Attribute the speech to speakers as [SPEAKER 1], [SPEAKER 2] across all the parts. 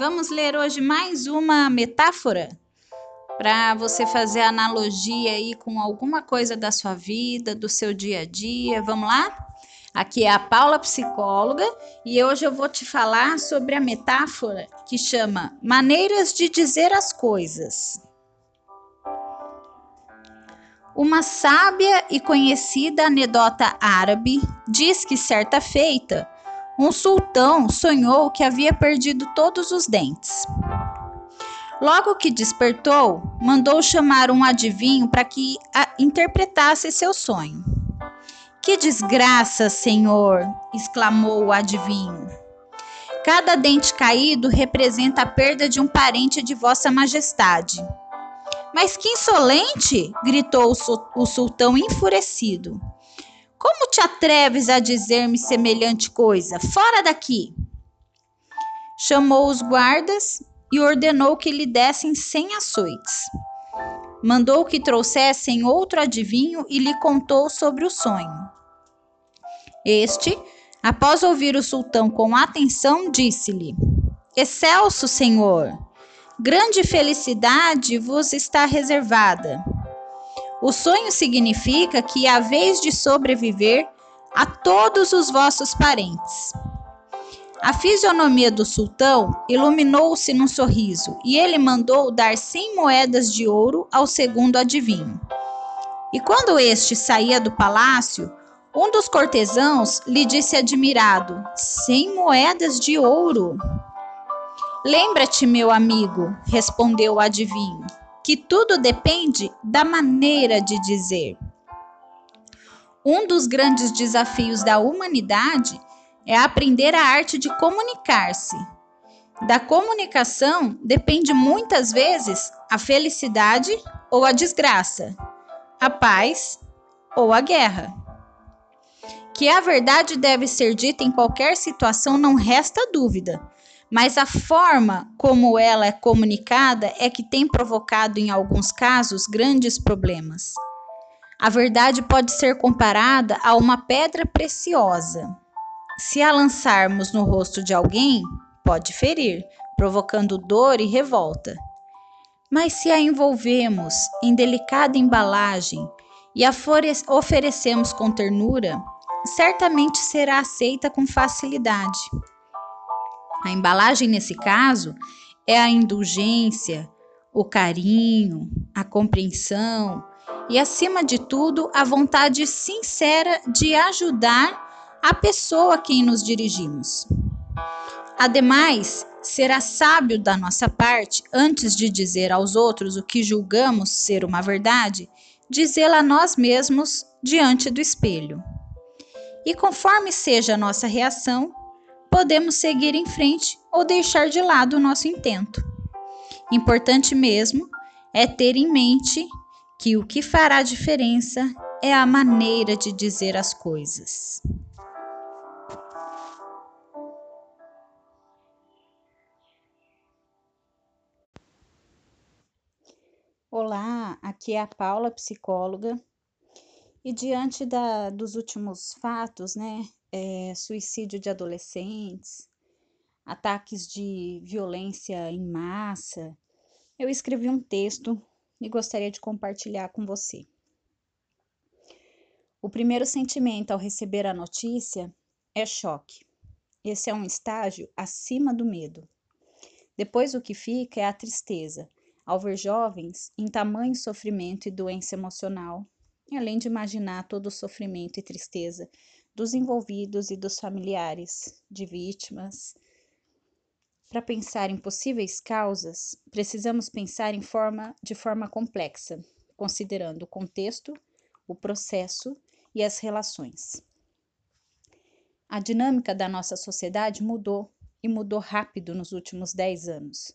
[SPEAKER 1] Vamos ler hoje mais uma metáfora para você fazer analogia aí com alguma coisa da sua vida, do seu dia a dia. Vamos lá? Aqui é a Paula psicóloga e hoje eu vou te falar sobre a metáfora que chama maneiras de dizer as coisas. Uma sábia e conhecida anedota árabe diz que certa feita um sultão sonhou que havia perdido todos os dentes. Logo que despertou, mandou chamar um adivinho para que interpretasse seu sonho. Que desgraça, senhor! exclamou o adivinho. Cada dente caído representa a perda de um parente de Vossa Majestade. Mas que insolente! gritou o sultão enfurecido. Como te atreves a dizer-me semelhante coisa? Fora daqui! Chamou os guardas e ordenou que lhe dessem cem açoites. Mandou que trouxessem outro adivinho e lhe contou sobre o sonho. Este, após ouvir o sultão com atenção, disse-lhe: Excelso senhor, grande felicidade vos está reservada. O sonho significa que há vez de sobreviver a todos os vossos parentes. A fisionomia do sultão iluminou-se num sorriso e ele mandou dar cem moedas de ouro ao segundo adivinho. E quando este saía do palácio, um dos cortesãos lhe disse admirado: Cem moedas de ouro. Lembra-te, meu amigo, respondeu o adivinho que tudo depende da maneira de dizer. Um dos grandes desafios da humanidade é aprender a arte de comunicar-se. Da comunicação depende muitas vezes a felicidade ou a desgraça, a paz ou a guerra. Que a verdade deve ser dita em qualquer situação não resta dúvida mas a forma como ela é comunicada é que tem provocado, em alguns casos, grandes problemas. A verdade pode ser comparada a uma pedra preciosa. Se a lançarmos no rosto de alguém, pode ferir, provocando dor e revolta. Mas se a envolvemos em delicada embalagem e a oferecemos com ternura, certamente será aceita com facilidade. A embalagem, nesse caso, é a indulgência, o carinho, a compreensão e, acima de tudo, a vontade sincera de ajudar a pessoa a quem nos dirigimos. Ademais, será sábio da nossa parte, antes de dizer aos outros o que julgamos ser uma verdade, dizê-la a nós mesmos diante do espelho. E conforme seja a nossa reação, podemos seguir em frente ou deixar de lado o nosso intento. Importante mesmo é ter em mente que o que fará diferença é a maneira de dizer as coisas. Olá, aqui é a Paula, psicóloga. E diante da, dos últimos fatos, né, é, suicídio de adolescentes, ataques de violência em massa, eu escrevi um texto e gostaria de compartilhar com você. O primeiro sentimento ao receber a notícia é choque. Esse é um estágio acima do medo. Depois, o que fica é a tristeza, ao ver jovens em tamanho sofrimento e doença emocional, além de imaginar todo o sofrimento e tristeza dos envolvidos e dos familiares de vítimas. Para pensar em possíveis causas, precisamos pensar em forma, de forma complexa, considerando o contexto, o processo e as relações. A dinâmica da nossa sociedade mudou e mudou rápido nos últimos 10 anos.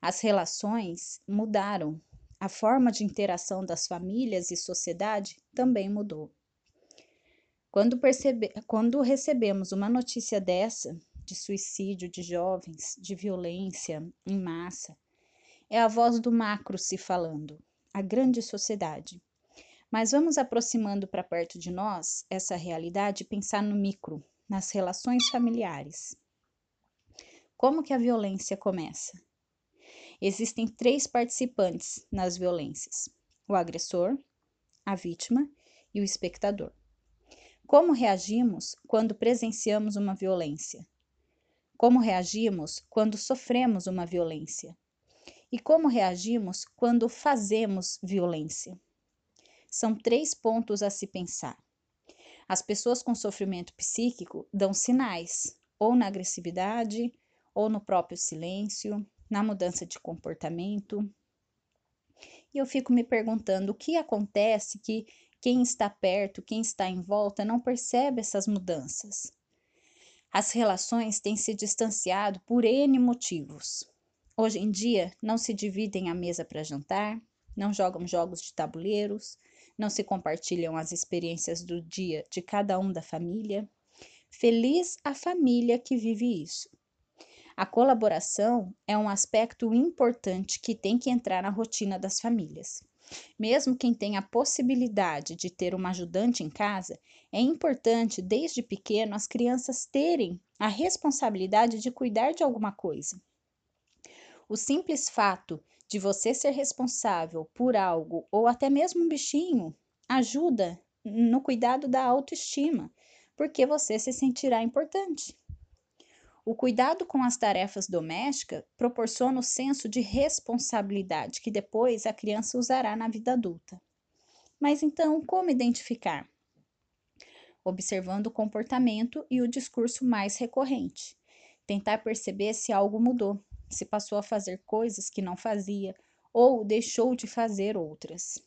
[SPEAKER 1] As relações mudaram, a forma de interação das famílias e sociedade também mudou. Quando, percebe, quando recebemos uma notícia dessa, de suicídio de jovens, de violência em massa, é a voz do macro se falando, a grande sociedade. Mas vamos aproximando para perto de nós essa realidade e pensar no micro, nas relações familiares. Como que a violência começa? Existem três participantes nas violências: o agressor, a vítima e o espectador. Como reagimos quando presenciamos uma violência? Como reagimos quando sofremos uma violência? E como reagimos quando fazemos violência? São três pontos a se pensar. As pessoas com sofrimento psíquico dão sinais, ou na agressividade, ou no próprio silêncio, na mudança de comportamento. E eu fico me perguntando o que acontece que quem está perto, quem está em volta, não percebe essas mudanças. As relações têm se distanciado por N motivos. Hoje em dia, não se dividem a mesa para jantar, não jogam jogos de tabuleiros, não se compartilham as experiências do dia de cada um da família. Feliz a família que vive isso. A colaboração é um aspecto importante que tem que entrar na rotina das famílias. Mesmo quem tem a possibilidade de ter uma ajudante em casa, é importante desde pequeno as crianças terem a responsabilidade de cuidar de alguma coisa. O simples fato de você ser responsável por algo ou até mesmo um bichinho ajuda no cuidado da autoestima, porque você se sentirá importante. O cuidado com as tarefas domésticas proporciona o senso de responsabilidade que depois a criança usará na vida adulta. Mas então, como identificar? Observando o comportamento e o discurso mais recorrente. Tentar perceber se algo mudou, se passou a fazer coisas que não fazia ou deixou de fazer outras.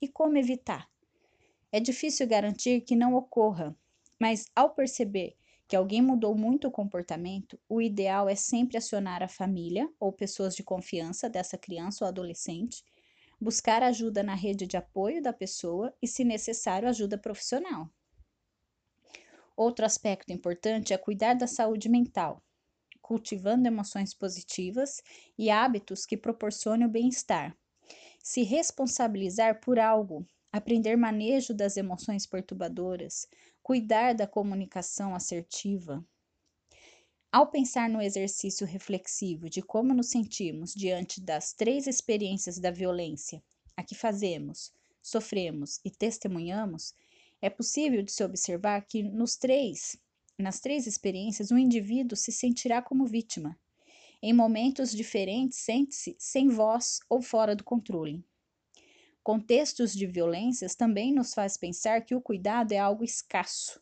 [SPEAKER 1] E como evitar? É difícil garantir que não ocorra, mas ao perceber que alguém mudou muito o comportamento, o ideal é sempre acionar a família ou pessoas de confiança dessa criança ou adolescente, buscar ajuda na rede de apoio da pessoa e, se necessário, ajuda profissional. Outro aspecto importante é cuidar da saúde mental, cultivando emoções positivas e hábitos que proporcionem o bem-estar. Se responsabilizar por algo, aprender manejo das emoções perturbadoras, cuidar da comunicação assertiva. Ao pensar no exercício reflexivo de como nos sentimos diante das três experiências da violência, a que fazemos, sofremos e testemunhamos, é possível de se observar que nos três nas três experiências, o indivíduo se sentirá como vítima. Em momentos diferentes, sente-se sem voz ou fora do controle. Contextos de violências também nos faz pensar que o cuidado é algo escasso.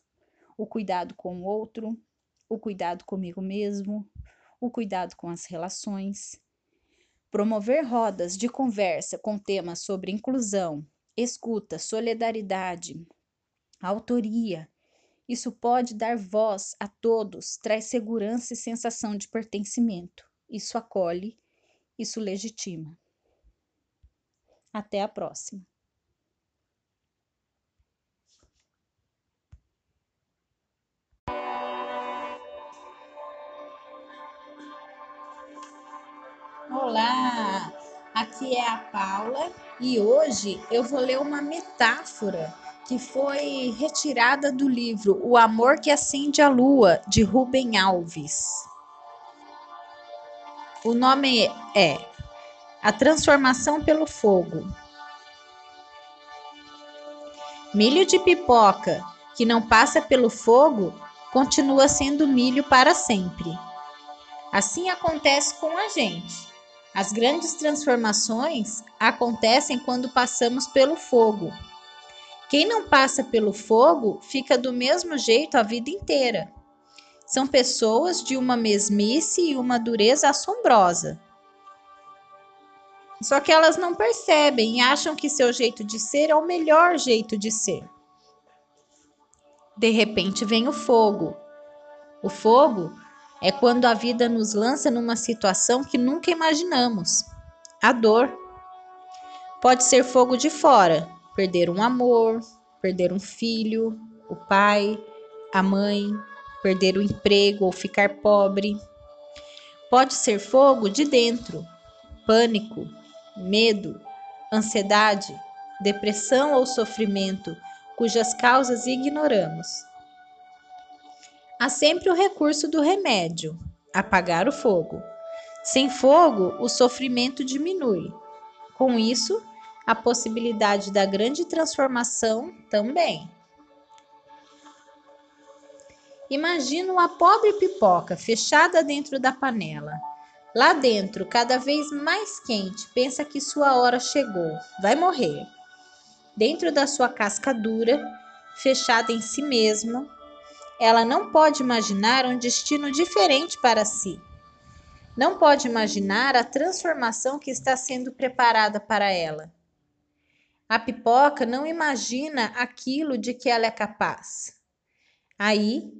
[SPEAKER 1] O cuidado com o outro, o cuidado comigo mesmo, o cuidado com as relações. Promover rodas de conversa com temas sobre inclusão, escuta, solidariedade, autoria, isso pode dar voz a todos, traz segurança e sensação de pertencimento. Isso acolhe, isso legitima. Até a próxima. Olá, aqui é a Paula e hoje eu vou ler uma metáfora que foi retirada do livro O Amor que Acende a Lua, de Rubem Alves. O nome é A Transformação pelo Fogo. Milho de pipoca que não passa pelo fogo continua sendo milho para sempre. Assim acontece com a gente. As grandes transformações acontecem quando passamos pelo fogo. Quem não passa pelo fogo fica do mesmo jeito a vida inteira. São pessoas de uma mesmice e uma dureza assombrosa. Só que elas não percebem e acham que seu jeito de ser é o melhor jeito de ser. De repente vem o fogo. O fogo é quando a vida nos lança numa situação que nunca imaginamos a dor. Pode ser fogo de fora, perder um amor, perder um filho, o pai, a mãe, perder o emprego ou ficar pobre. Pode ser fogo de dentro, pânico, medo, ansiedade, depressão ou sofrimento, cujas causas ignoramos. Há sempre o recurso do remédio, apagar o fogo. Sem fogo, o sofrimento diminui. Com isso, a possibilidade da grande transformação também. Imagina uma pobre pipoca fechada dentro da panela. Lá dentro, cada vez mais quente, pensa que sua hora chegou, vai morrer. Dentro da sua casca dura, fechada em si mesma, ela não pode imaginar um destino diferente para si. Não pode imaginar a transformação que está sendo preparada para ela. A pipoca não imagina aquilo de que ela é capaz. Aí,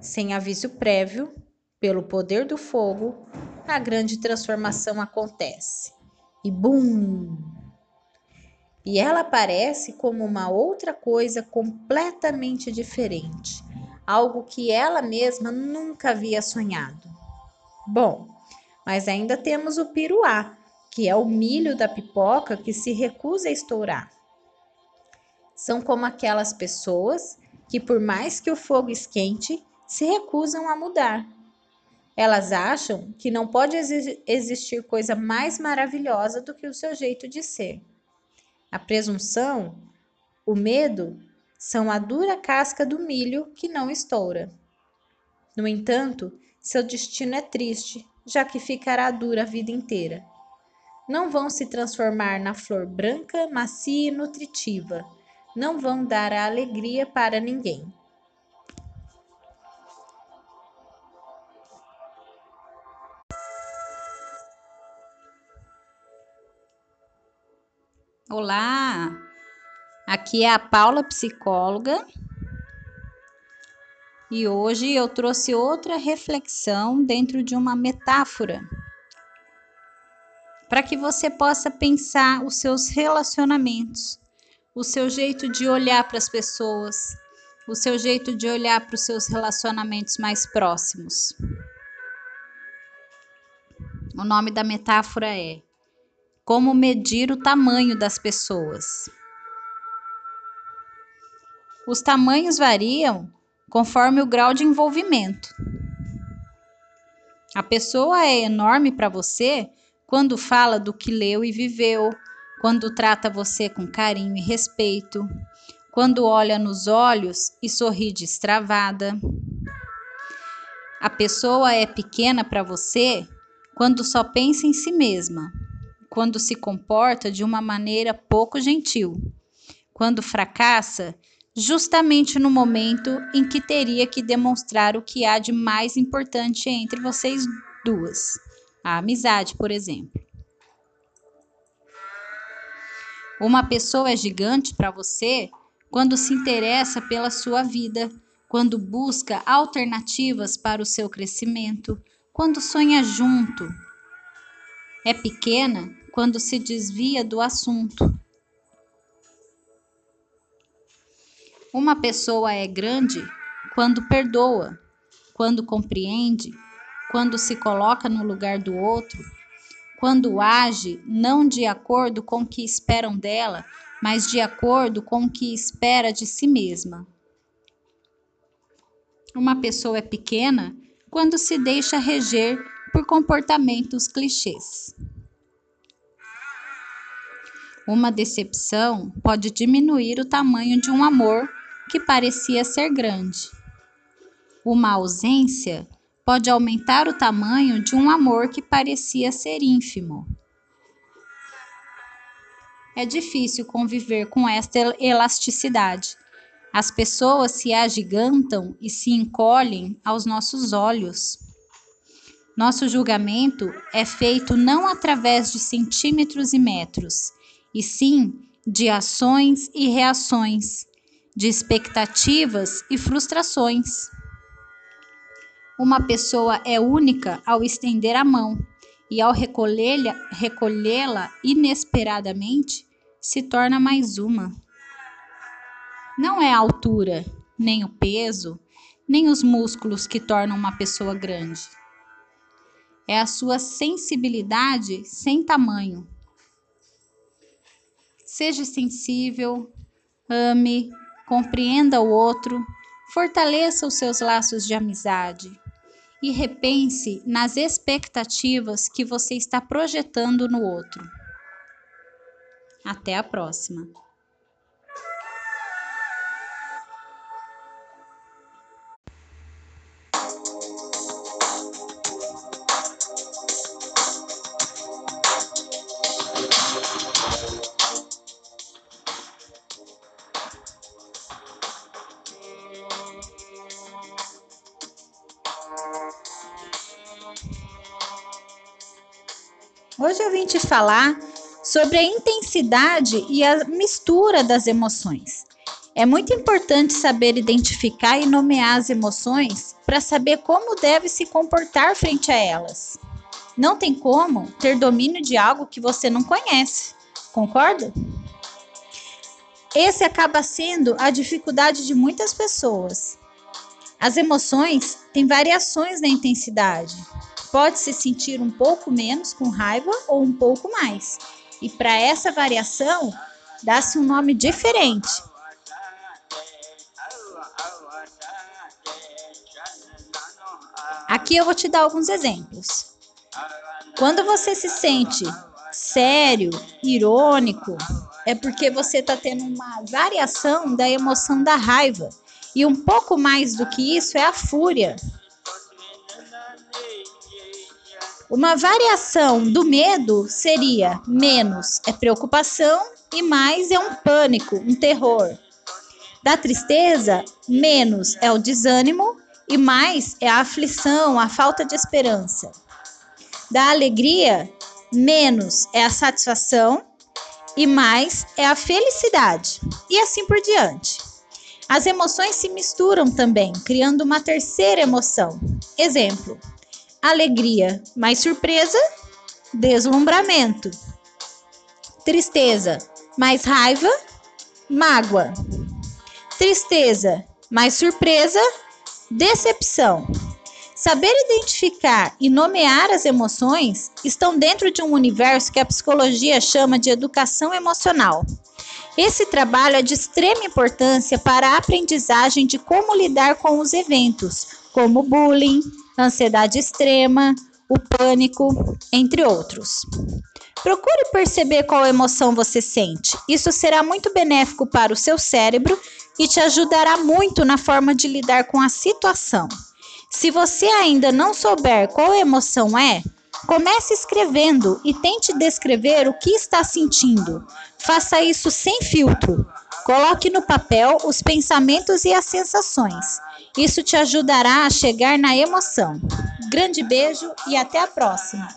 [SPEAKER 1] sem aviso prévio, pelo poder do fogo, a grande transformação acontece. E bum! E ela aparece como uma outra coisa completamente diferente, algo que ela mesma nunca havia sonhado. Bom, mas ainda temos o piruá, que é o milho da pipoca que se recusa a estourar. São como aquelas pessoas que, por mais que o fogo esquente, se recusam a mudar. Elas acham que não pode existir coisa mais maravilhosa do que o seu jeito de ser. A presunção, o medo, são a dura casca do milho que não estoura. No entanto, seu destino é triste, já que ficará dura a vida inteira. Não vão se transformar na flor branca, macia e nutritiva. Não vão dar a alegria para ninguém. Olá, aqui é a Paula, psicóloga, e hoje eu trouxe outra reflexão dentro de uma metáfora para que você possa pensar os seus relacionamentos, o seu jeito de olhar para as pessoas, o seu jeito de olhar para os seus relacionamentos mais próximos. O nome da metáfora é como medir o tamanho das pessoas. Os tamanhos variam conforme o grau de envolvimento. A pessoa é enorme para você quando fala do que leu e viveu, quando trata você com carinho e respeito, quando olha nos olhos e sorri destravada. A pessoa é pequena para você quando só pensa em si mesma quando se comporta de uma maneira pouco gentil, quando fracassa justamente no momento em que teria que demonstrar o que há de mais importante entre vocês duas, a amizade, por exemplo. Uma pessoa é gigante para você quando se interessa pela sua vida, quando busca alternativas para o seu crescimento, quando sonha junto. É pequena quando se desvia do assunto. Uma pessoa é grande quando perdoa, quando compreende, quando se coloca no lugar do outro, quando age não de acordo com o que esperam dela, mas de acordo com o que espera de si mesma. Uma pessoa é pequena quando se deixa reger por comportamentos clichês. Uma decepção pode diminuir o tamanho de um amor que parecia ser grande. Uma ausência pode aumentar o tamanho de um amor que parecia ser ínfimo. É difícil conviver com esta elasticidade. As pessoas se agigantam e se encolhem aos nossos olhos. Nosso julgamento é feito não através de centímetros e metros, e sim de ações e reações, de expectativas e frustrações. Uma pessoa é única ao estender a mão e ao recolhê-la recolhê inesperadamente se torna mais uma. Não é a altura, nem o peso, nem os músculos que tornam uma pessoa grande. É a sua sensibilidade sem tamanho, Seja sensível, ame, compreenda o outro, fortaleça os seus laços de amizade. e repense nas expectativas que você está projetando no outro. Até a próxima! Te falar sobre a intensidade e a mistura das emoções. É muito importante saber identificar e nomear as emoções para saber como deve se comportar frente a elas. Não tem como ter domínio de algo que você não conhece, concorda? Esse acaba sendo a dificuldade de muitas pessoas. As emoções têm variações na intensidade, pode se sentir um pouco menos com raiva ou um pouco mais. E para essa variação, dá-se um nome diferente. Aqui eu vou te dar alguns exemplos. Quando você se sente sério, irônico, é porque você está tendo uma variação da emoção da raiva. E um pouco mais do que isso é a fúria. Uma variação do medo seria menos é preocupação e mais é um pânico, um terror. Da tristeza, menos é o desânimo e mais é a aflição, a falta de esperança. Da alegria, menos é a satisfação e mais é a felicidade, e assim por diante. As emoções se misturam também, criando uma terceira emoção. Exemplo: alegria mais surpresa, deslumbramento. Tristeza mais raiva, mágoa. Tristeza mais surpresa, decepção. Saber identificar e nomear as emoções estão dentro de um universo que a psicologia chama de educação emocional. Esse trabalho é de extrema importância para a aprendizagem de como lidar com os eventos, como bullying, ansiedade extrema, o pânico, entre outros. Procure perceber qual emoção você sente. Isso será muito benéfico para o seu cérebro e te ajudará muito na forma de lidar com a situação. Se você ainda não souber qual emoção é, comece escrevendo e tente descrever o que está sentindo. Faça isso sem filtro. Coloque no papel os pensamentos e as sensações. Isso te ajudará a chegar na emoção. Grande beijo e até a próxima!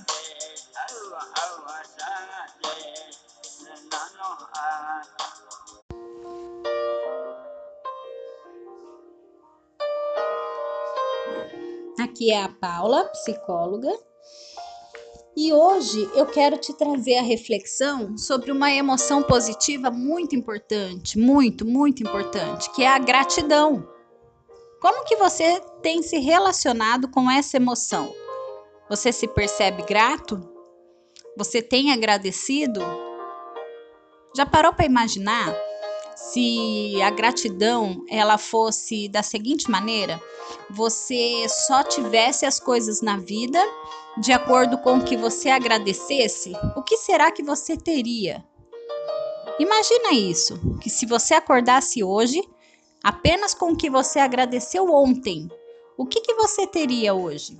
[SPEAKER 1] Aqui é a Paula, psicóloga, e hoje eu quero te trazer a reflexão sobre uma emoção positiva muito importante, muito, muito importante, que é a gratidão. Como que você tem se relacionado com essa emoção? Você se percebe grato? Você tem agradecido? Já parou para imaginar se a gratidão ela fosse da seguinte maneira: você só tivesse as coisas na vida de acordo com o que você agradecesse, o que será que você teria? Imagina isso, que se você acordasse hoje apenas com o que você agradeceu ontem, o que, que você teria hoje?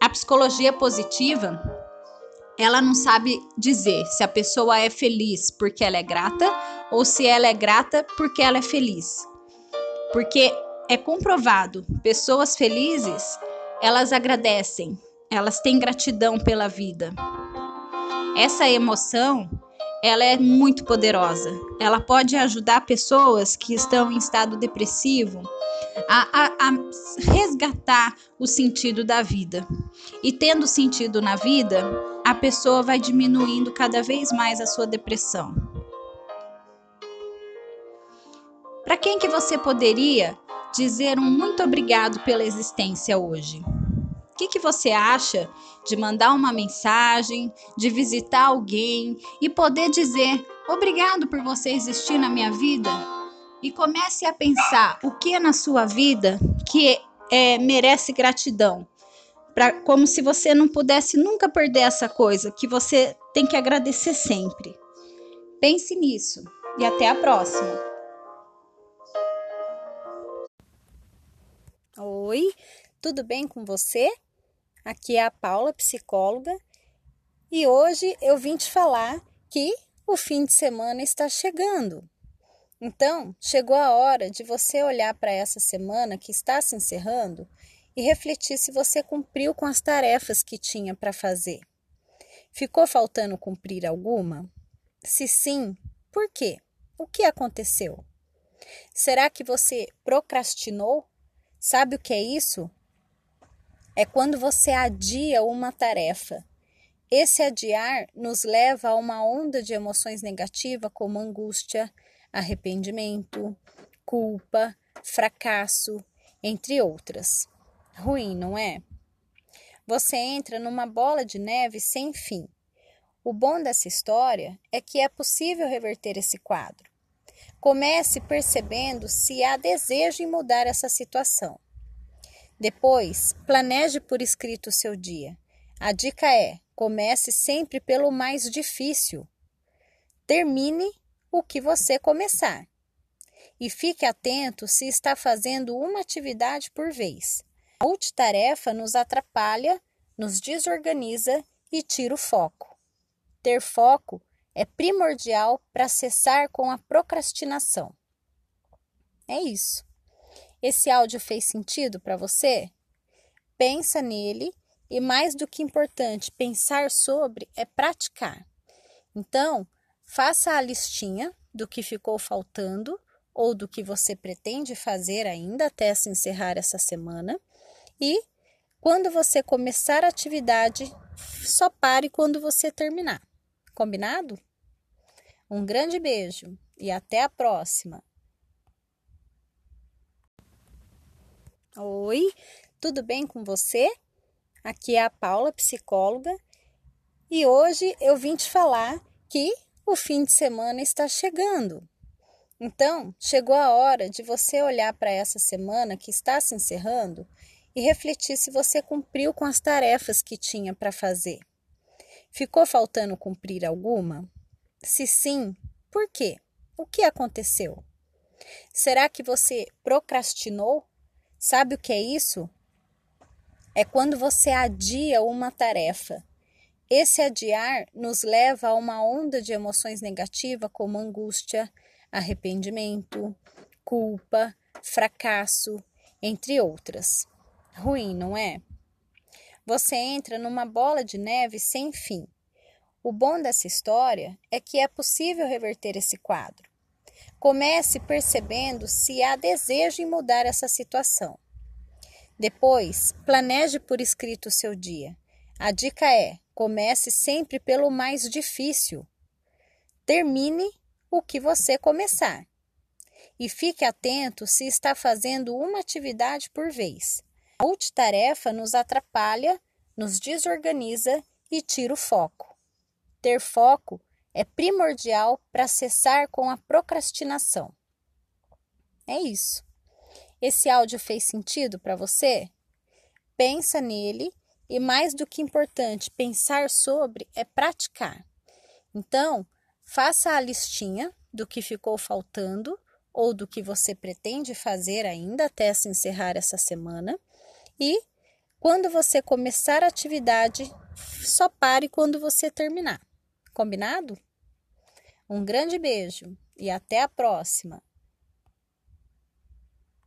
[SPEAKER 1] A psicologia positiva, ela não sabe dizer se a pessoa é feliz porque ela é grata ou se ela é grata porque ela é feliz. Porque é comprovado, pessoas felizes, elas agradecem, elas têm gratidão pela vida. Essa emoção ela é muito poderosa. Ela pode ajudar pessoas que estão em estado depressivo a, a, a, resgatar o sentido da vida. E tendo sentido na vida, a pessoa vai diminuindo cada vez mais a sua depressão. Para quem que você poderia dizer um muito obrigado pela existência hoje? Que, que você acha de mandar uma mensagem, de visitar alguém e poder dizer obrigado por você existir na minha vida? E comece a pensar o que é na sua vida que é, merece gratidão. Pra, como se você não pudesse nunca perder essa coisa, que você tem que agradecer sempre. Pense nisso e até a próxima.
[SPEAKER 2] Oi, tudo bem com você? Aqui é a Paula, psicóloga, e hoje eu vim te falar que o fim de semana está chegando. Então, chegou a hora de você olhar para essa semana que está se encerrando e refletir se você cumpriu com as tarefas que tinha para fazer. Ficou faltando cumprir alguma? Se sim, por quê? O que aconteceu? Será que você procrastinou? Sabe o que é isso? É quando você adia uma tarefa. Esse adiar nos leva a uma onda de emoções negativas como angústia, arrependimento, culpa, fracasso, entre outras. Ruim, não é? Você entra numa bola de neve sem fim. O bom dessa história é que é possível reverter esse quadro. Comece percebendo se há desejo em mudar essa situação. Depois, planeje por escrito o seu dia. A dica é: comece sempre pelo mais difícil. Termine o que você começar. E fique atento se está fazendo uma atividade por vez. A multitarefa nos atrapalha, nos desorganiza e tira o foco. Ter foco é primordial para cessar com a procrastinação. É isso. Esse áudio fez sentido para você? Pensa nele e mais do que importante, pensar sobre é praticar. Então, Faça a listinha do que ficou faltando ou do que você pretende fazer ainda até se encerrar essa semana. E quando você começar a atividade, só pare quando você terminar. Combinado? Um grande beijo e até a próxima! Oi, tudo bem com você? Aqui é a Paula, psicóloga, e hoje eu vim te falar que o fim de semana está chegando. Então, chegou a hora de você olhar para essa semana que está se encerrando e refletir se você cumpriu com as tarefas que tinha para fazer. Ficou faltando cumprir alguma? Se sim, por quê? O que aconteceu? Será que você procrastinou? Sabe o que é isso? É quando você adia uma tarefa esse adiar nos leva a uma onda de emoções negativas como angústia, arrependimento, culpa, fracasso, entre outras. Ruim, não é? Você entra numa bola de neve sem fim. O bom dessa história é que é possível reverter esse quadro. Comece percebendo se há desejo em mudar essa situação. Depois, planeje por escrito o seu dia. A dica é: Comece sempre pelo mais difícil. Termine o que você começar. E fique atento se está fazendo uma atividade por vez. A multitarefa nos atrapalha, nos desorganiza e tira o foco. Ter foco é primordial para cessar com a procrastinação. É isso. Esse áudio fez sentido para você? Pensa nele e mais do que importante, pensar sobre é praticar. Então, faça a listinha do que ficou faltando ou do que você pretende fazer ainda até se encerrar essa semana. E quando você começar a atividade, só pare quando você terminar. Combinado? Um grande beijo e até a próxima!